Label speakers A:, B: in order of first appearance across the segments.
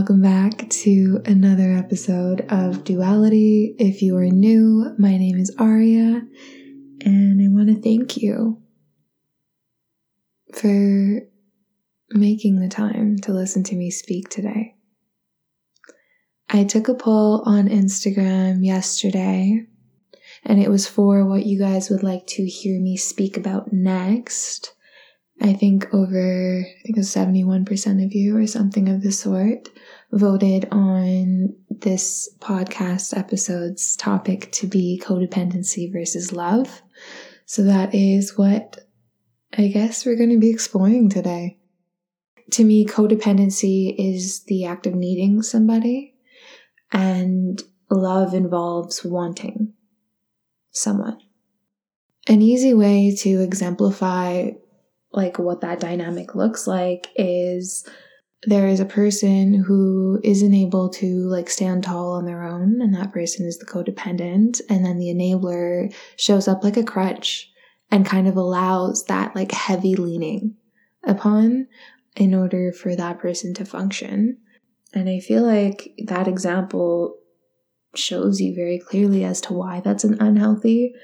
A: welcome back to another episode of Duality. If you are new, my name is Aria, and I want to thank you for making the time to listen to me speak today. I took a poll on Instagram yesterday, and it was for what you guys would like to hear me speak about next. I think over, I think it was 71% of you or something of the sort voted on this podcast episode's topic to be codependency versus love. So that is what I guess we're going to be exploring today. To me, codependency is the act of needing somebody, and love involves wanting someone. An easy way to exemplify like what that dynamic looks like is there is a person who isn't able to like stand tall on their own and that person is the codependent and then the enabler shows up like a crutch and kind of allows that like heavy leaning upon in order for that person to function. And i feel like that example shows you very clearly as to why that's an unhealthy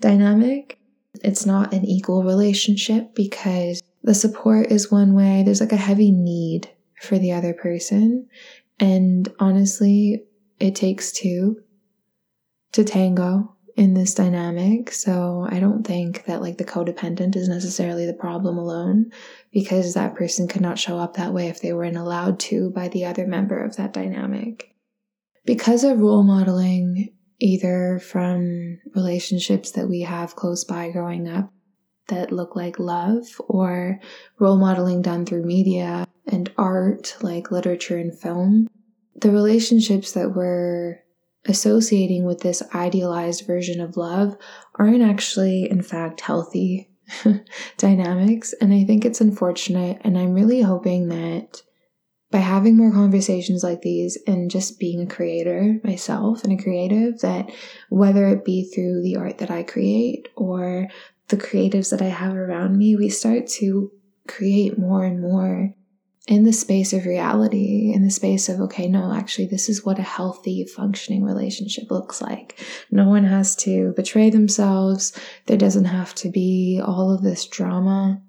A: dynamic it's not an equal relationship because the support is one way, there's like a heavy need for the other person. And honestly, it takes two to tango in this dynamic. So I don't think that like the codependent is necessarily the problem alone because that person could not show up that way if they weren't allowed to by the other member of that dynamic. Because of role modeling either from relationships that we have close by growing up that look like love or role modeling done through media and art like literature and film. The relationships that we're associating with this idealized version of love aren't actually, in fact, healthy dynamics. And I think it's unfortunate. And I'm really hoping that by having more conversations like these and just being a creator myself and a creative, that whether it be through the art that I create or the creatives that I have around me, we start to create more and more in the space of reality, in the space of, okay, no, actually, this is what a healthy, functioning relationship looks like. No one has to betray themselves. There doesn't have to be all of this drama.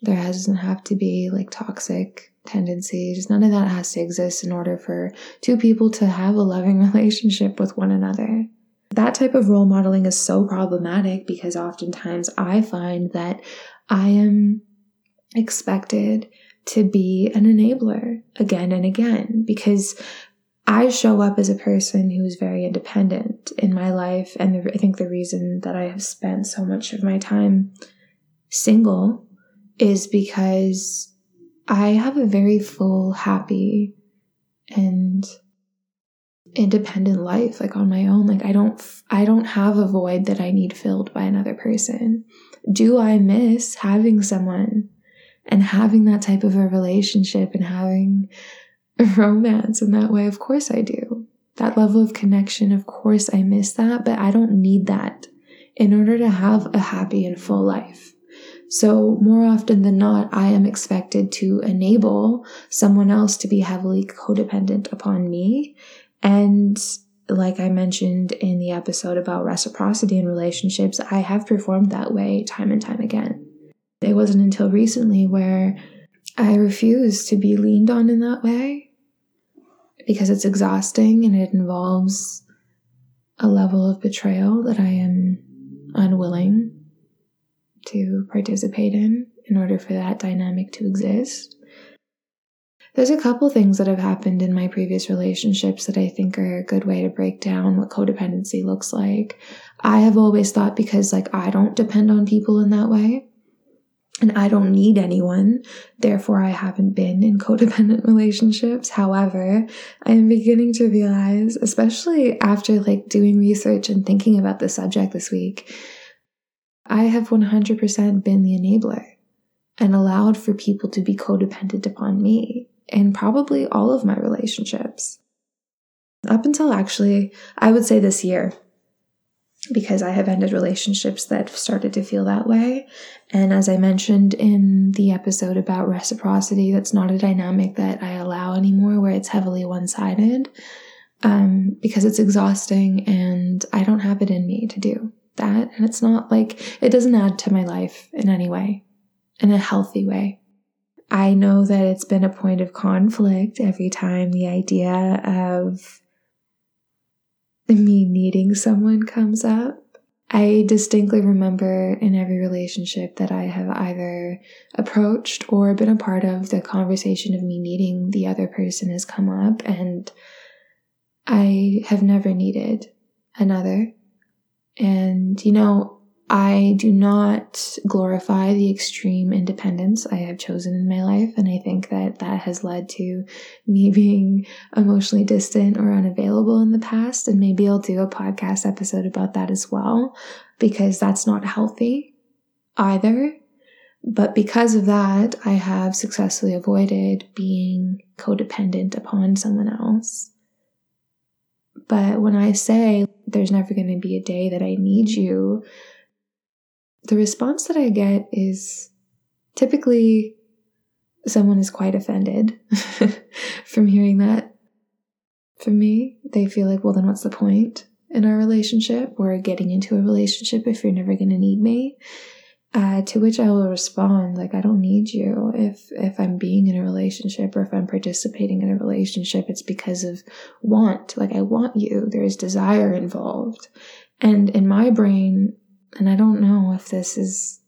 A: There doesn't have to be like toxic tendencies. None of that has to exist in order for two people to have a loving relationship with one another. That type of role modeling is so problematic because oftentimes I find that I am expected to be an enabler again and again because I show up as a person who is very independent in my life. And the, I think the reason that I have spent so much of my time single is because I have a very full, happy, and independent life like on my own. Like i don't i don't have a void that i need filled by another person. Do i miss having someone and having that type of a relationship and having a romance in that way? Of course i do. That level of connection of course i miss that but i don't need that in order to have a happy and full life so, more often than not, I am expected to enable someone else to be heavily codependent upon me. And like I mentioned in the episode about reciprocity in relationships, I have performed that way time and time again. It wasn't until recently where I refused to be leaned on in that way because it's exhausting and it involves a level of betrayal that I am unwilling to participate in in order for that dynamic to exist. There's a couple things that have happened in my previous relationships that I think are a good way to break down what codependency looks like. I have always thought because like I don't depend on people in that way and I don't need anyone, therefore I haven't been in codependent relationships. However, I am beginning to realize, especially after like doing research and thinking about the subject this week, I have 100% been the enabler and allowed for people to be codependent upon me in probably all of my relationships. Up until actually, I would say this year, because I have ended relationships that started to feel that way. And as I mentioned in the episode about reciprocity, that's not a dynamic that I allow anymore, where it's heavily one sided um, because it's exhausting and I don't have it in me to do that. And it's not like it doesn't add to my life in any way, in a healthy way. I know that it's been a point of conflict every time the idea of me needing someone comes up. I distinctly remember in every relationship that I have either approached or been a part of, the conversation of me needing the other person has come up, and I have never needed another. And, you know, I do not glorify the extreme independence I have chosen in my life. And I think that that has led to me being emotionally distant or unavailable in the past. And maybe I'll do a podcast episode about that as well, because that's not healthy either. But because of that, I have successfully avoided being codependent upon someone else. But when I say there's never going to be a day that I need you, the response that I get is typically someone is quite offended from hearing that. For me, they feel like, well, then what's the point in our relationship or getting into a relationship if you're never going to need me? Uh, to which I will respond, like, I don't need you. If, if I'm being in a relationship or if I'm participating in a relationship, it's because of want. Like, I want you. There's desire involved. And in my brain, and I don't know if this is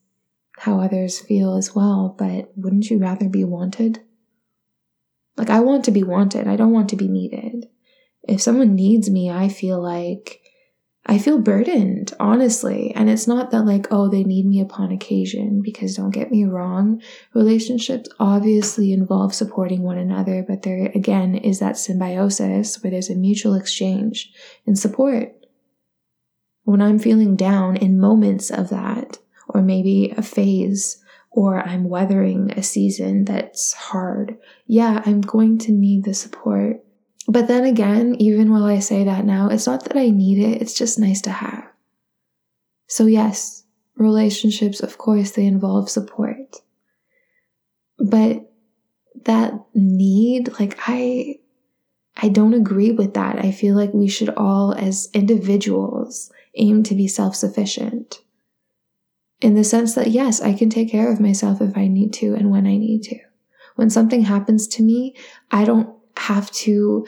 A: how others feel as well, but wouldn't you rather be wanted? Like, I want to be wanted. I don't want to be needed. If someone needs me, I feel like I feel burdened, honestly. And it's not that, like, oh, they need me upon occasion, because don't get me wrong, relationships obviously involve supporting one another, but there again is that symbiosis where there's a mutual exchange and support when I'm feeling down in moments of that, or maybe a phase, or I'm weathering a season that's hard, yeah, I'm going to need the support. But then again, even while I say that now, it's not that I need it, it's just nice to have. So, yes, relationships, of course, they involve support. But that need, like, I. I don't agree with that. I feel like we should all, as individuals, aim to be self sufficient. In the sense that, yes, I can take care of myself if I need to and when I need to. When something happens to me, I don't have to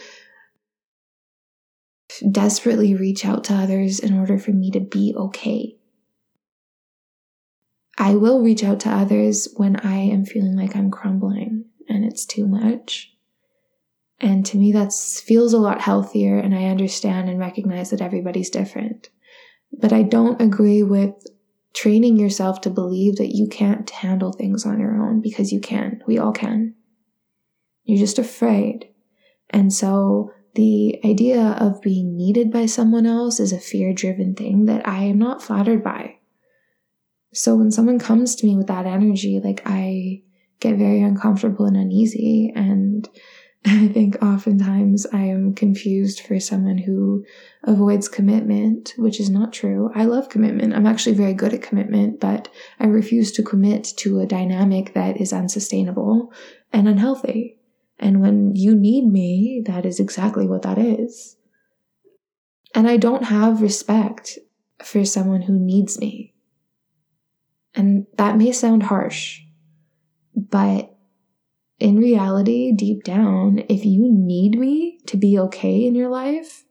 A: desperately reach out to others in order for me to be okay. I will reach out to others when I am feeling like I'm crumbling and it's too much. And to me, that feels a lot healthier, and I understand and recognize that everybody's different. But I don't agree with training yourself to believe that you can't handle things on your own because you can. We all can. You're just afraid. And so the idea of being needed by someone else is a fear driven thing that I am not flattered by. So when someone comes to me with that energy, like I get very uncomfortable and uneasy and I think oftentimes I am confused for someone who avoids commitment, which is not true. I love commitment. I'm actually very good at commitment, but I refuse to commit to a dynamic that is unsustainable and unhealthy. And when you need me, that is exactly what that is. And I don't have respect for someone who needs me. And that may sound harsh, but in reality, deep down, if you need me to be okay in your life,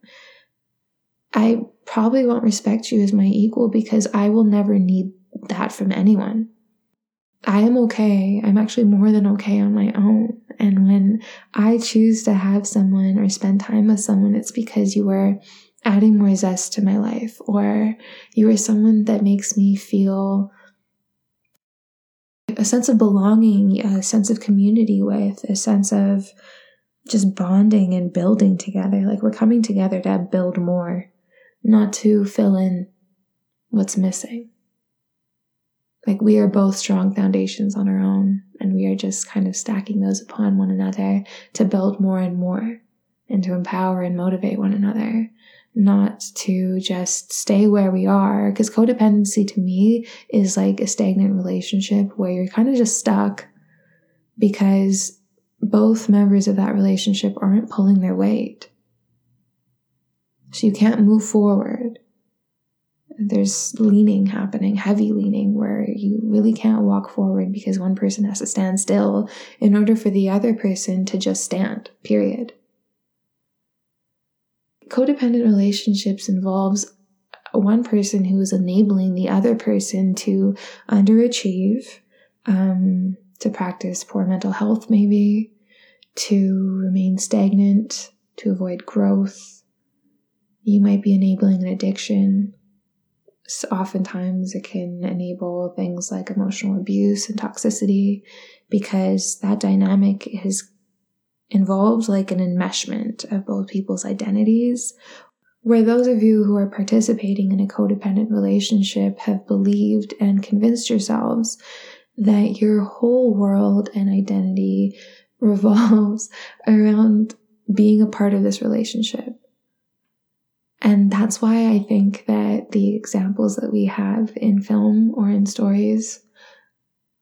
A: I probably won't respect you as my equal because I will never need that from anyone. I am okay. I'm actually more than okay on my own. And when I choose to have someone or spend time with someone, it's because you are adding more zest to my life or you are someone that makes me feel a sense of belonging, a sense of community with, a sense of just bonding and building together. Like we're coming together to build more, not to fill in what's missing. Like we are both strong foundations on our own, and we are just kind of stacking those upon one another to build more and more and to empower and motivate one another not to just stay where we are. Because codependency to me is like a stagnant relationship where you're kind of just stuck because both members of that relationship aren't pulling their weight. So you can't move forward. There's leaning happening, heavy leaning, where you really can't walk forward because one person has to stand still in order for the other person to just stand, period. Codependent relationships involves one person who is enabling the other person to underachieve, um, to practice poor mental health, maybe, to remain stagnant, to avoid growth. You might be enabling an addiction. So oftentimes, it can enable things like emotional abuse and toxicity because that dynamic is involved like an enmeshment of both people's identities where those of you who are participating in a codependent relationship have believed and convinced yourselves that your whole world and identity revolves around being a part of this relationship. And that's why I think that the examples that we have in film or in stories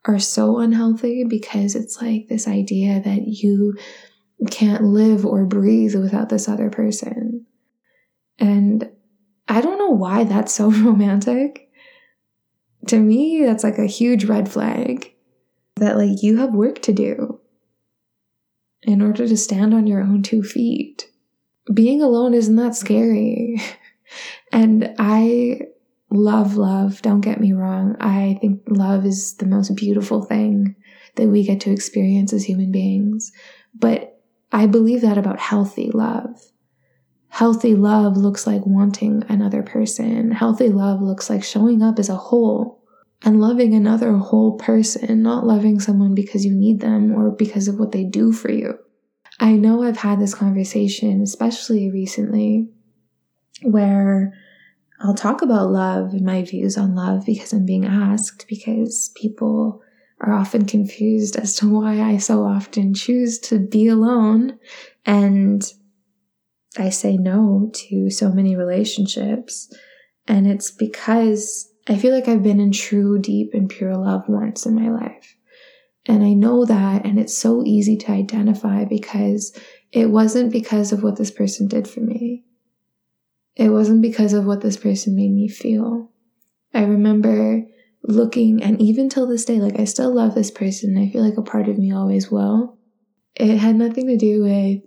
A: are so unhealthy because it's like this idea that you can't live or breathe without this other person. And I don't know why that's so romantic. To me, that's like a huge red flag that like you have work to do in order to stand on your own two feet. Being alone isn't that scary. and I love love, don't get me wrong. I think love is the most beautiful thing that we get to experience as human beings. But I believe that about healthy love. Healthy love looks like wanting another person. Healthy love looks like showing up as a whole and loving another whole person, not loving someone because you need them or because of what they do for you. I know I've had this conversation, especially recently, where I'll talk about love and my views on love because I'm being asked, because people are often confused as to why I so often choose to be alone and I say no to so many relationships. And it's because I feel like I've been in true, deep, and pure love once in my life. And I know that, and it's so easy to identify because it wasn't because of what this person did for me. It wasn't because of what this person made me feel. I remember looking, and even till this day, like I still love this person. I feel like a part of me always will. It had nothing to do with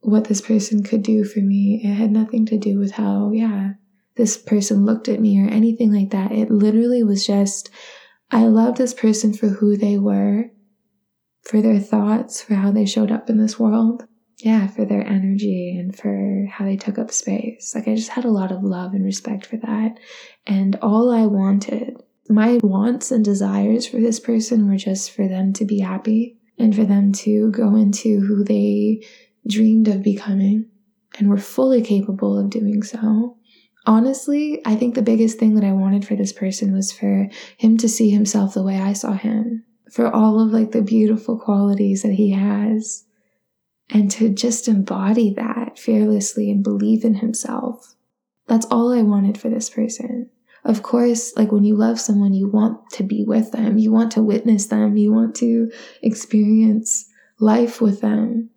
A: what this person could do for me. It had nothing to do with how, yeah, this person looked at me or anything like that. It literally was just, I love this person for who they were, for their thoughts, for how they showed up in this world. Yeah, for their energy and for how they took up space. Like, I just had a lot of love and respect for that. And all I wanted, my wants and desires for this person were just for them to be happy and for them to go into who they dreamed of becoming and were fully capable of doing so. Honestly, I think the biggest thing that I wanted for this person was for him to see himself the way I saw him, for all of like the beautiful qualities that he has, and to just embody that fearlessly and believe in himself. That's all I wanted for this person. Of course, like when you love someone, you want to be with them, you want to witness them, you want to experience life with them.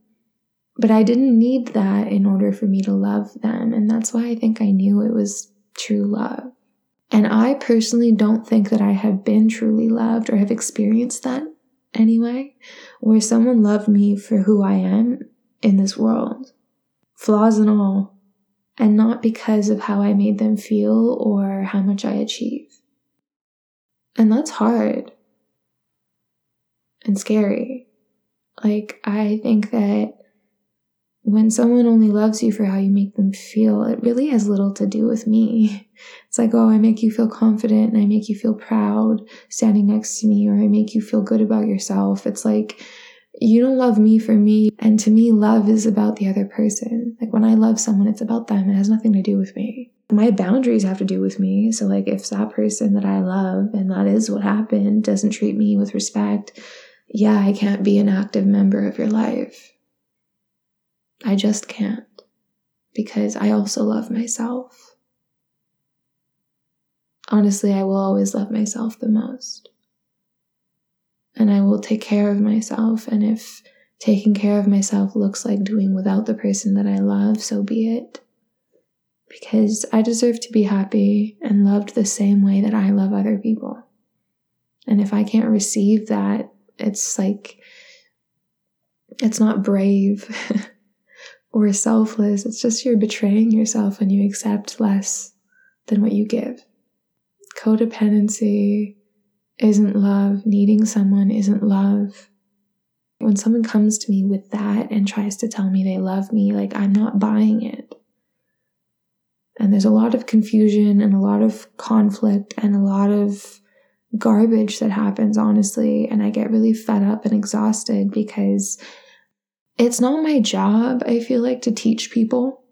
A: But I didn't need that in order for me to love them. And that's why I think I knew it was true love. And I personally don't think that I have been truly loved or have experienced that anyway, where someone loved me for who I am in this world, flaws and all, and not because of how I made them feel or how much I achieve. And that's hard and scary. Like, I think that when someone only loves you for how you make them feel, it really has little to do with me. It's like, oh, I make you feel confident and I make you feel proud standing next to me, or I make you feel good about yourself. It's like, you don't love me for me. And to me, love is about the other person. Like when I love someone, it's about them. It has nothing to do with me. My boundaries have to do with me. So, like, if that person that I love, and that is what happened, doesn't treat me with respect, yeah, I can't be an active member of your life. I just can't because I also love myself. Honestly, I will always love myself the most. And I will take care of myself. And if taking care of myself looks like doing without the person that I love, so be it. Because I deserve to be happy and loved the same way that I love other people. And if I can't receive that, it's like, it's not brave or selfless. It's just you're betraying yourself when you accept less than what you give. Codependency isn't love. Needing someone isn't love. When someone comes to me with that and tries to tell me they love me, like I'm not buying it. And there's a lot of confusion and a lot of conflict and a lot of garbage that happens, honestly. And I get really fed up and exhausted because it's not my job, I feel like, to teach people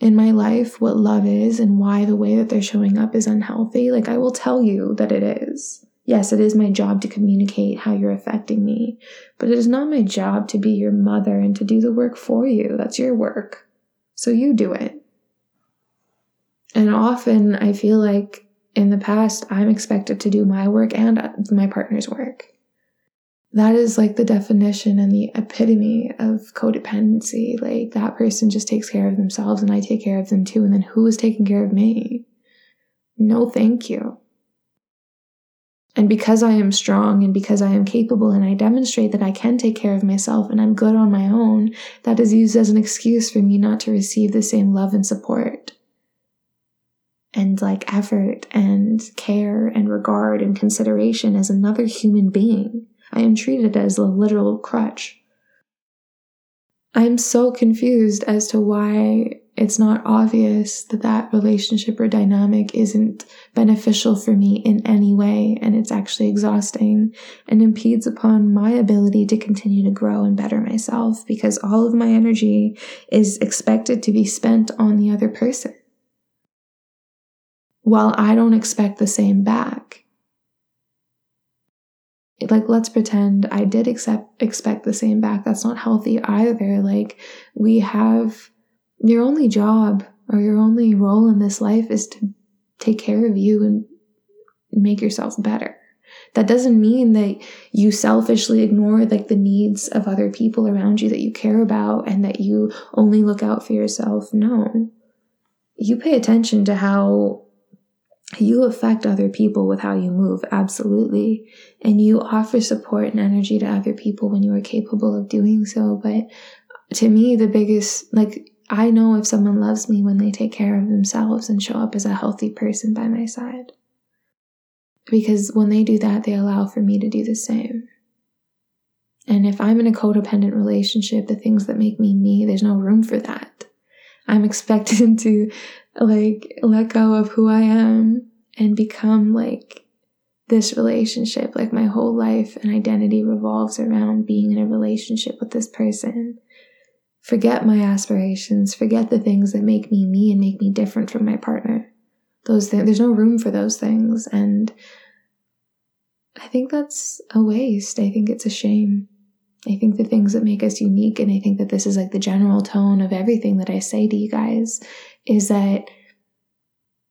A: in my life what love is and why the way that they're showing up is unhealthy. Like, I will tell you that it is. Yes, it is my job to communicate how you're affecting me, but it is not my job to be your mother and to do the work for you. That's your work. So you do it. And often I feel like in the past, I'm expected to do my work and my partner's work. That is like the definition and the epitome of codependency. Like that person just takes care of themselves and I take care of them too. And then who is taking care of me? No, thank you. And because I am strong and because I am capable and I demonstrate that I can take care of myself and I'm good on my own, that is used as an excuse for me not to receive the same love and support and like effort and care and regard and consideration as another human being. I am treated as a literal crutch. I'm so confused as to why it's not obvious that that relationship or dynamic isn't beneficial for me in any way and it's actually exhausting and impedes upon my ability to continue to grow and better myself because all of my energy is expected to be spent on the other person while I don't expect the same back. Like, let's pretend I did accept, expect the same back. That's not healthy either. Like, we have your only job or your only role in this life is to take care of you and make yourself better. That doesn't mean that you selfishly ignore like the needs of other people around you that you care about and that you only look out for yourself. No. You pay attention to how you affect other people with how you move, absolutely. And you offer support and energy to other people when you are capable of doing so. But to me, the biggest, like, I know if someone loves me when they take care of themselves and show up as a healthy person by my side. Because when they do that, they allow for me to do the same. And if I'm in a codependent relationship, the things that make me me, there's no room for that. I'm expected to like let go of who I am and become like this relationship. Like my whole life and identity revolves around being in a relationship with this person. Forget my aspirations, forget the things that make me me and make me different from my partner. Those th- there's no room for those things and I think that's a waste. I think it's a shame. I think the things that make us unique, and I think that this is like the general tone of everything that I say to you guys, is that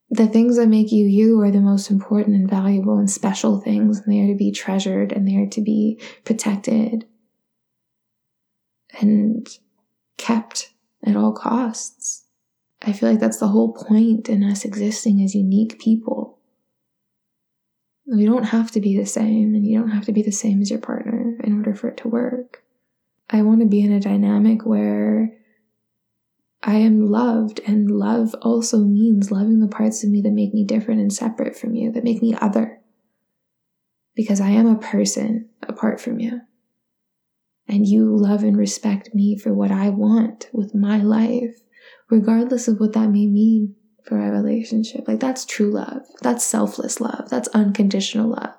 A: the things that make you you are the most important and valuable and special things, and they are to be treasured and they are to be protected and kept at all costs. I feel like that's the whole point in us existing as unique people. We don't have to be the same, and you don't have to be the same as your partner in order for it to work. I want to be in a dynamic where I am loved, and love also means loving the parts of me that make me different and separate from you, that make me other. Because I am a person apart from you. And you love and respect me for what I want with my life, regardless of what that may mean for our relationship. Like, that's true love. That's selfless love. That's unconditional love.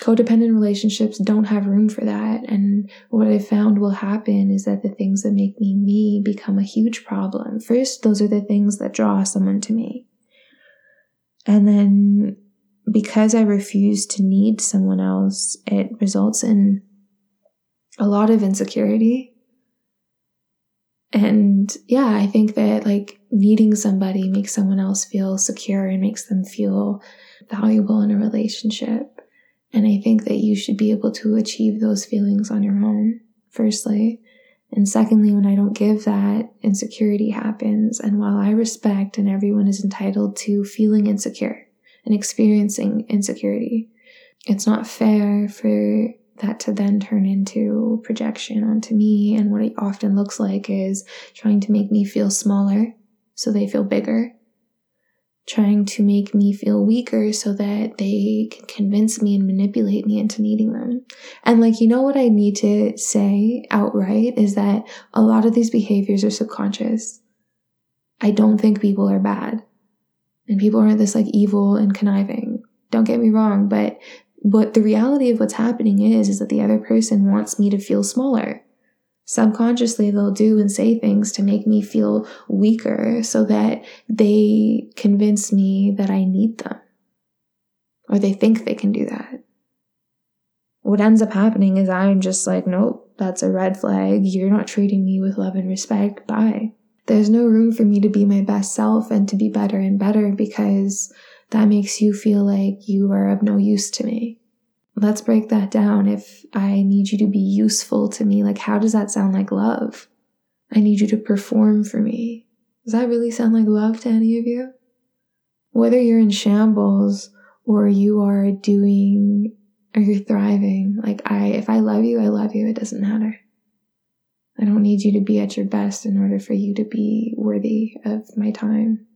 A: Codependent relationships don't have room for that. And what I found will happen is that the things that make me me become a huge problem. First, those are the things that draw someone to me. And then because I refuse to need someone else, it results in a lot of insecurity and yeah, I think that like needing somebody makes someone else feel secure and makes them feel valuable in a relationship. And I think that you should be able to achieve those feelings on your own, firstly. And secondly, when I don't give that, insecurity happens. And while I respect and everyone is entitled to feeling insecure and experiencing insecurity, it's not fair for that to then turn into projection onto me. And what it often looks like is trying to make me feel smaller so they feel bigger trying to make me feel weaker so that they can convince me and manipulate me into needing them. And like, you know what I need to say outright is that a lot of these behaviors are subconscious. I don't think people are bad. And people aren't this like evil and conniving. Don't get me wrong, but what the reality of what's happening is, is that the other person wants me to feel smaller subconsciously they'll do and say things to make me feel weaker so that they convince me that I need them. Or they think they can do that. What ends up happening is I'm just like, nope, that's a red flag. You're not treating me with love and respect. Bye. There's no room for me to be my best self and to be better and better because that makes you feel like you are of no use to me let's break that down. If I need you to be useful to me, like how does that sound like love? I need you to perform for me. Does that really sound like love to any of you? Whether you're in shambles or you are doing or you're thriving, like I, if I love you, I love you. It doesn't matter. I don't need you to be at your best in order for you to be worthy of my time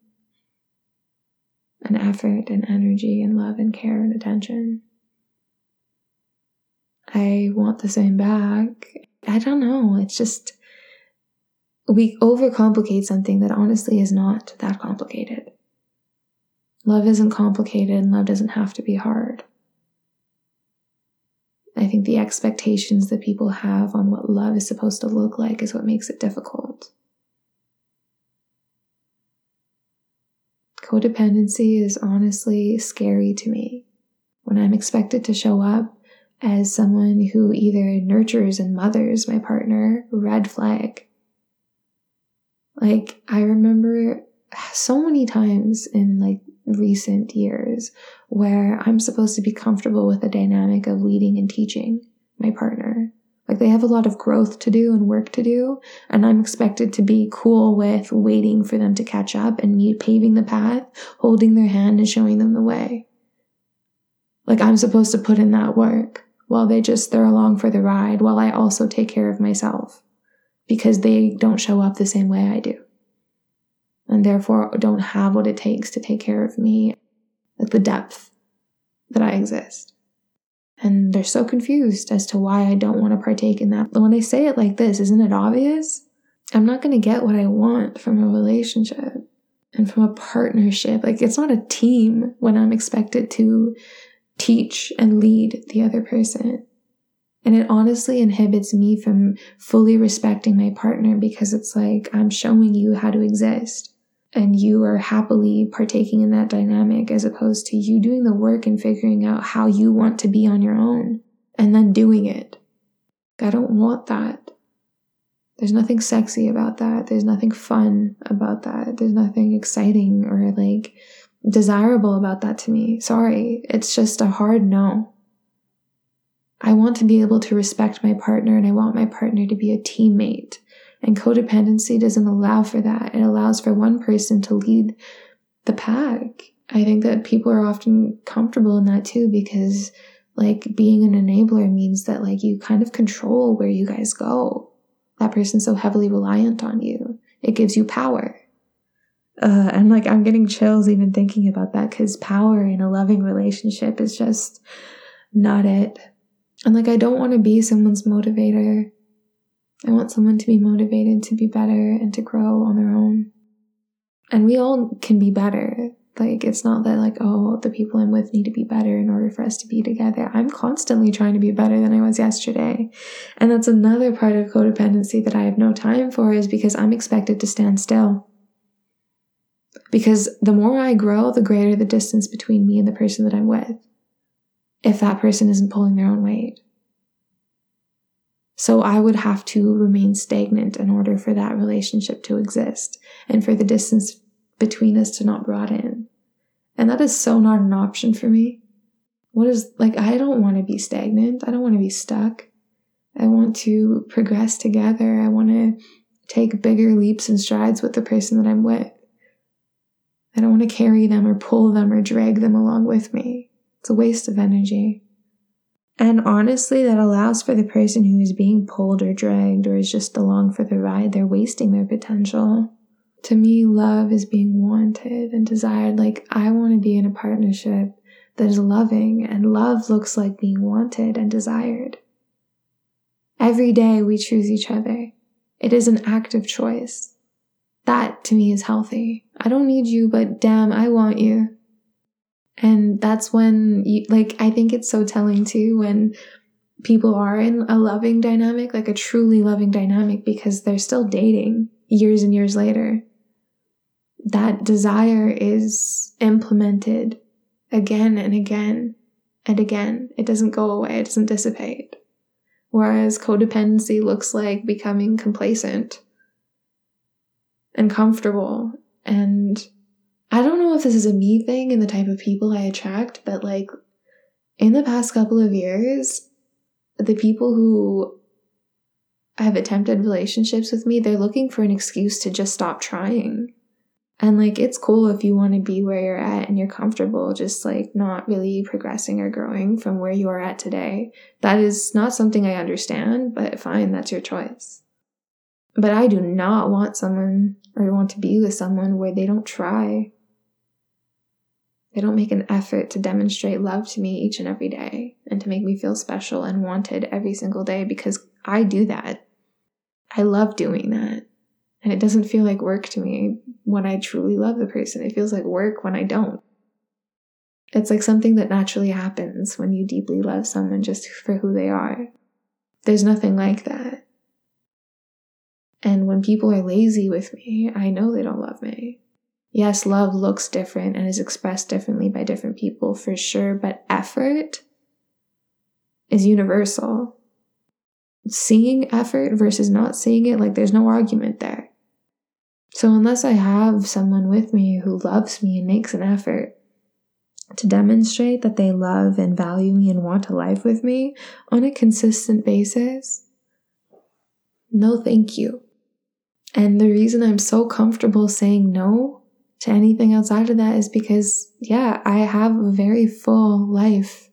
A: and effort and energy and love and care and attention. I want the same back. I don't know. It's just, we overcomplicate something that honestly is not that complicated. Love isn't complicated and love doesn't have to be hard. I think the expectations that people have on what love is supposed to look like is what makes it difficult. Codependency is honestly scary to me. When I'm expected to show up as someone who either nurtures and mothers my partner, red flag. Like, I remember so many times in like recent years where I'm supposed to be comfortable with the dynamic of leading and teaching my partner. Like they have a lot of growth to do and work to do, and I'm expected to be cool with waiting for them to catch up and me paving the path, holding their hand and showing them the way. Like I'm supposed to put in that work while they just they're along for the ride while I also take care of myself because they don't show up the same way I do. And therefore don't have what it takes to take care of me at the depth that I exist. They're so confused as to why I don't want to partake in that. But when I say it like this, isn't it obvious? I'm not going to get what I want from a relationship and from a partnership. Like, it's not a team when I'm expected to teach and lead the other person. And it honestly inhibits me from fully respecting my partner because it's like I'm showing you how to exist and you are happily partaking in that dynamic as opposed to you doing the work and figuring out how you want to be on your own and then doing it. I don't want that. There's nothing sexy about that. There's nothing fun about that. There's nothing exciting or like desirable about that to me. Sorry, it's just a hard no. I want to be able to respect my partner and I want my partner to be a teammate. And codependency doesn't allow for that. It allows for one person to lead the pack. I think that people are often comfortable in that too because like being an enabler means that like you kind of control where you guys go. That person's so heavily reliant on you. It gives you power. Uh, and like I'm getting chills even thinking about that because power in a loving relationship is just not it. And like I don't want to be someone's motivator. I want someone to be motivated to be better and to grow on their own. And we all can be better. Like it's not that like, oh, the people I'm with need to be better in order for us to be together. I'm constantly trying to be better than I was yesterday. And that's another part of codependency that I have no time for is because I'm expected to stand still. Because the more I grow, the greater the distance between me and the person that I'm with, if that person isn't pulling their own weight. So I would have to remain stagnant in order for that relationship to exist and for the distance between us to not broaden. And that is so not an option for me. What is like, I don't want to be stagnant. I don't want to be stuck. I want to progress together. I want to take bigger leaps and strides with the person that I'm with. I don't want to carry them or pull them or drag them along with me. It's a waste of energy. And honestly, that allows for the person who is being pulled or dragged or is just along for the ride, they're wasting their potential. To me, love is being wanted and desired. Like, I want to be in a partnership that is loving, and love looks like being wanted and desired. Every day we choose each other. It is an active choice. That to me is healthy. I don't need you, but damn, I want you. And that's when you, like, I think it's so telling too when people are in a loving dynamic, like a truly loving dynamic, because they're still dating years and years later. That desire is implemented again and again and again. It doesn't go away, it doesn't dissipate. Whereas codependency looks like becoming complacent and comfortable. And I don't know if this is a me thing and the type of people I attract, but like in the past couple of years, the people who have attempted relationships with me, they're looking for an excuse to just stop trying. And like, it's cool if you want to be where you're at and you're comfortable, just like not really progressing or growing from where you are at today. That is not something I understand, but fine, that's your choice. But I do not want someone or want to be with someone where they don't try. They don't make an effort to demonstrate love to me each and every day and to make me feel special and wanted every single day because I do that. I love doing that. And it doesn't feel like work to me when I truly love the person. It feels like work when I don't. It's like something that naturally happens when you deeply love someone just for who they are. There's nothing like that. And when people are lazy with me, I know they don't love me. Yes, love looks different and is expressed differently by different people for sure, but effort is universal. Seeing effort versus not seeing it, like there's no argument there. So, unless I have someone with me who loves me and makes an effort to demonstrate that they love and value me and want a life with me on a consistent basis, no thank you. And the reason I'm so comfortable saying no to anything outside of that is because, yeah, I have a very full life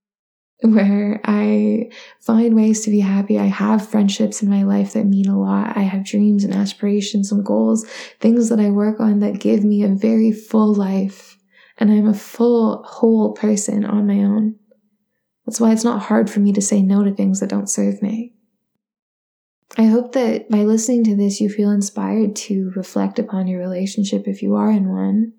A: where I find ways to be happy. I have friendships in my life that mean a lot. I have dreams and aspirations and goals, things that I work on that give me a very full life. And I'm a full, whole person on my own. That's why it's not hard for me to say no to things that don't serve me. I hope that by listening to this, you feel inspired to reflect upon your relationship if you are in one.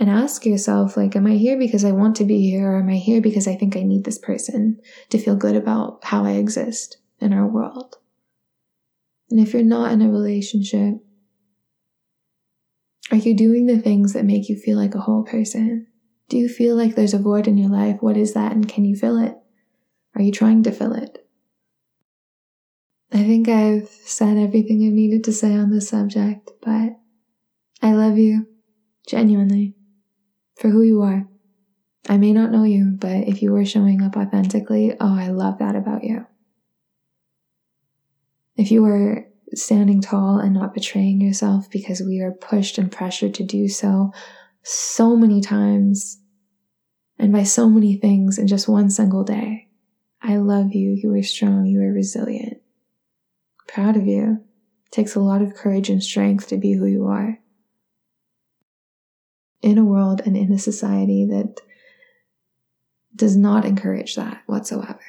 A: And ask yourself like am i here because i want to be here or am i here because i think i need this person to feel good about how i exist in our world? And if you're not in a relationship are you doing the things that make you feel like a whole person? Do you feel like there's a void in your life? What is that and can you fill it? Are you trying to fill it i think i've said everything i needed to say on this subject but i love you genuinely for who you are. I may not know you, but if you were showing up authentically, oh, I love that about you. If you were standing tall and not betraying yourself because we are pushed and pressured to do so so many times and by so many things in just one single day. I love you. You are strong. You are resilient. Proud of you. It takes a lot of courage and strength to be who you are in a world and in a society that does not encourage that whatsoever.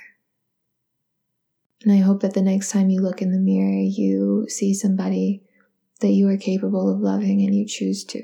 A: And I hope that the next time you look in the mirror, you see somebody that you are capable of loving and you choose to.